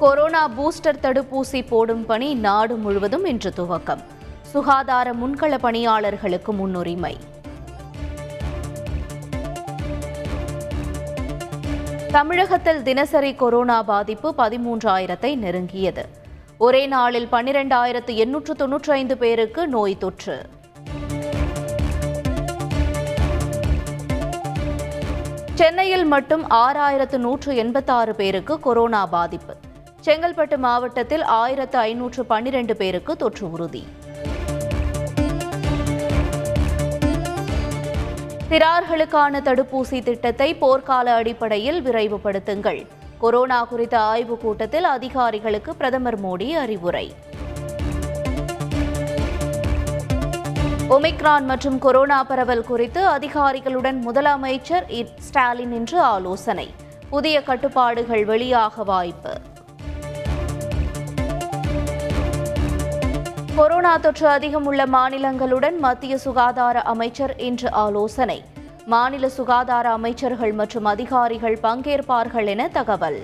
Corona booster தடுப்பூசி போடும் பணி நாடு முழுவதும் இன்று துவக்கம். சுகாதார முன்கள பணியாளர்களுக்கு முன்னுரிமை. தமிழகத்தில் தினசரி கொரோனா பாதிப்பு பதிமூன்றாயிரத்தை நெருங்கியது. ஒரே நாளில் பன்னிரெண்டாயிரத்து எண்ணூற்று தொன்னூற்றி ஐந்து பேருக்கு நோய் தொற்று. சென்னையில் மட்டும் ஆறாயிரத்து நூற்று எண்பத்தாறு பேருக்கு கொரோனா பாதிப்பு. செங்கல்பட்டு மாவட்டத்தில் ஆயிரத்து ஐநூற்று பன்னிரண்டு பேருக்கு தொற்று உறுதி. சிறார்களுக்கான தடுப்பூசி திட்டத்தை போர்க்கால அடிப்படையில் விரைவுபடுத்துங்கள். கொரோனா குறித்த ஆய்வுக் கூட்டத்தில் அதிகாரிகளுக்கு பிரதமர் மோடி அறிவுரை. ஒமிக்ரான் மற்றும் கொரோனா பரவல் குறித்து அதிகாரிகளுடன் முதலமைச்சர் ஸ்டாலின் இன்று ஆலோசனை. புதிய கட்டுப்பாடுகள் வெளியாக வாய்ப்பு. கொரோனா தொற்று அதிகம் உள்ள மாநிலங்களுடன் மத்திய சுகாதார அமைச்சர் இன்று ஆலோசனை. மாநில சுகாதார அமைச்சர்கள் மற்றும் அதிகாரிகள் பங்கேற்பார்கள் என தகவல்.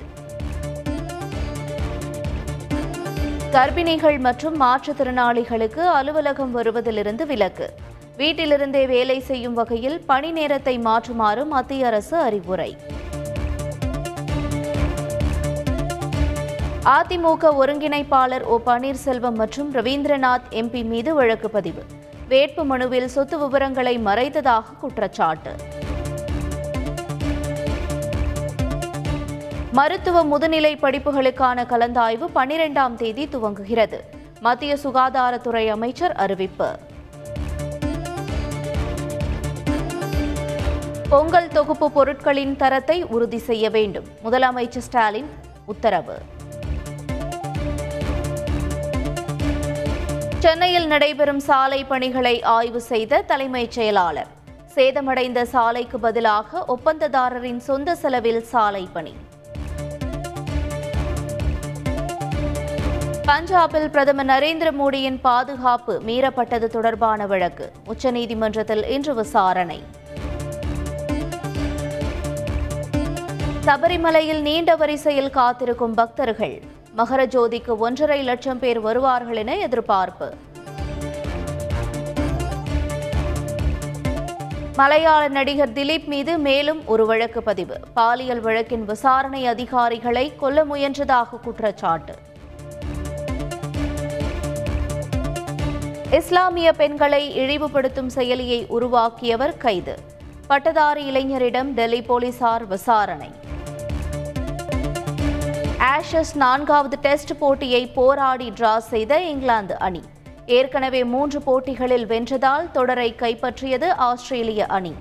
கர்ப்பிணிகள் மற்றும் மாற்றுத்திறனாளிகளுக்கு அலுவலகம் வருவதிலிருந்து விலக்கு. வீட்டிலிருந்தே வேலை செய்யும் வகையில் பணி நேரத்தை மாற்றுமாறு மத்திய அரசு அறிவுரை. அதிமுக ஒருங்கிணைப்பாளர் ஓ பன்னீர்செல்வம் மற்றும் ரவீந்திரநாத் எம்பி மீது வழக்கு பதிவு. வேட்பு மனுவில் சொத்து விவரங்களை மறைத்ததாக குற்றச்சாட்டு. மருத்துவ முதுநிலை படிப்புகளுக்கான கலந்தாய்வு பன்னிரெண்டாம் தேதி துவங்குகிறது. மத்திய சுகாதாரத்துறை அமைச்சர் அறிவிப்பு. பொங்கல் தொகுப்பு பொருட்களின் தரத்தை உறுதி செய்ய வேண்டும். முதலமைச்சர் ஸ்டாலின் உத்தரவு. சென்னையில் நடைபெறும் சாலை பணிகளை ஆய்வு செய்த தலைமைச் செயலாளர். சேதமடைந்த சாலைக்கு பதிலாக ஒப்பந்ததாரரின் சொந்த செலவில் சாலை பணி. பஞ்சாபில் பிரதமர் நரேந்திர மோடியின் பாதுகாப்பு மீறப்பட்டது தொடர்பான வழக்கு. உச்சநீதிமன்றத்தில் இன்று விசாரணை. சபரிமலையில் நீண்ட வரிசையில் காத்திருக்கும் பக்தர்கள். மகர ஜோதிக்கு ஒன்றரை லட்சம் பேர் வருவார்கள் என எதிர்பார்ப்பு. மலையாள நடிகர் திலீப் மீது மேலும் ஒரு வழக்கு பதிவு. பாலியல் வழக்கின் விசாரணை அதிகாரிகளை கொல்ல முயன்றதாக குற்றச்சாட்டு. இஸ்லாமிய பெண்களை இழிவுபடுத்தும் செயலியை உருவாக்கியவர் கைது. பட்டதாரி இளைஞரிடம் டெல்லி போலீசார் விசாரணை. ஆஷஸ் நான்காவது டெஸ்ட் போட்டியை போராடி டிரா செய்த இங்கிலாந்து அணி. ஏற்கனவே மூன்று போட்டிகளில் வென்றதால் தொடரை கைப்பற்றியது ஆஸ்திரேலிய அணி.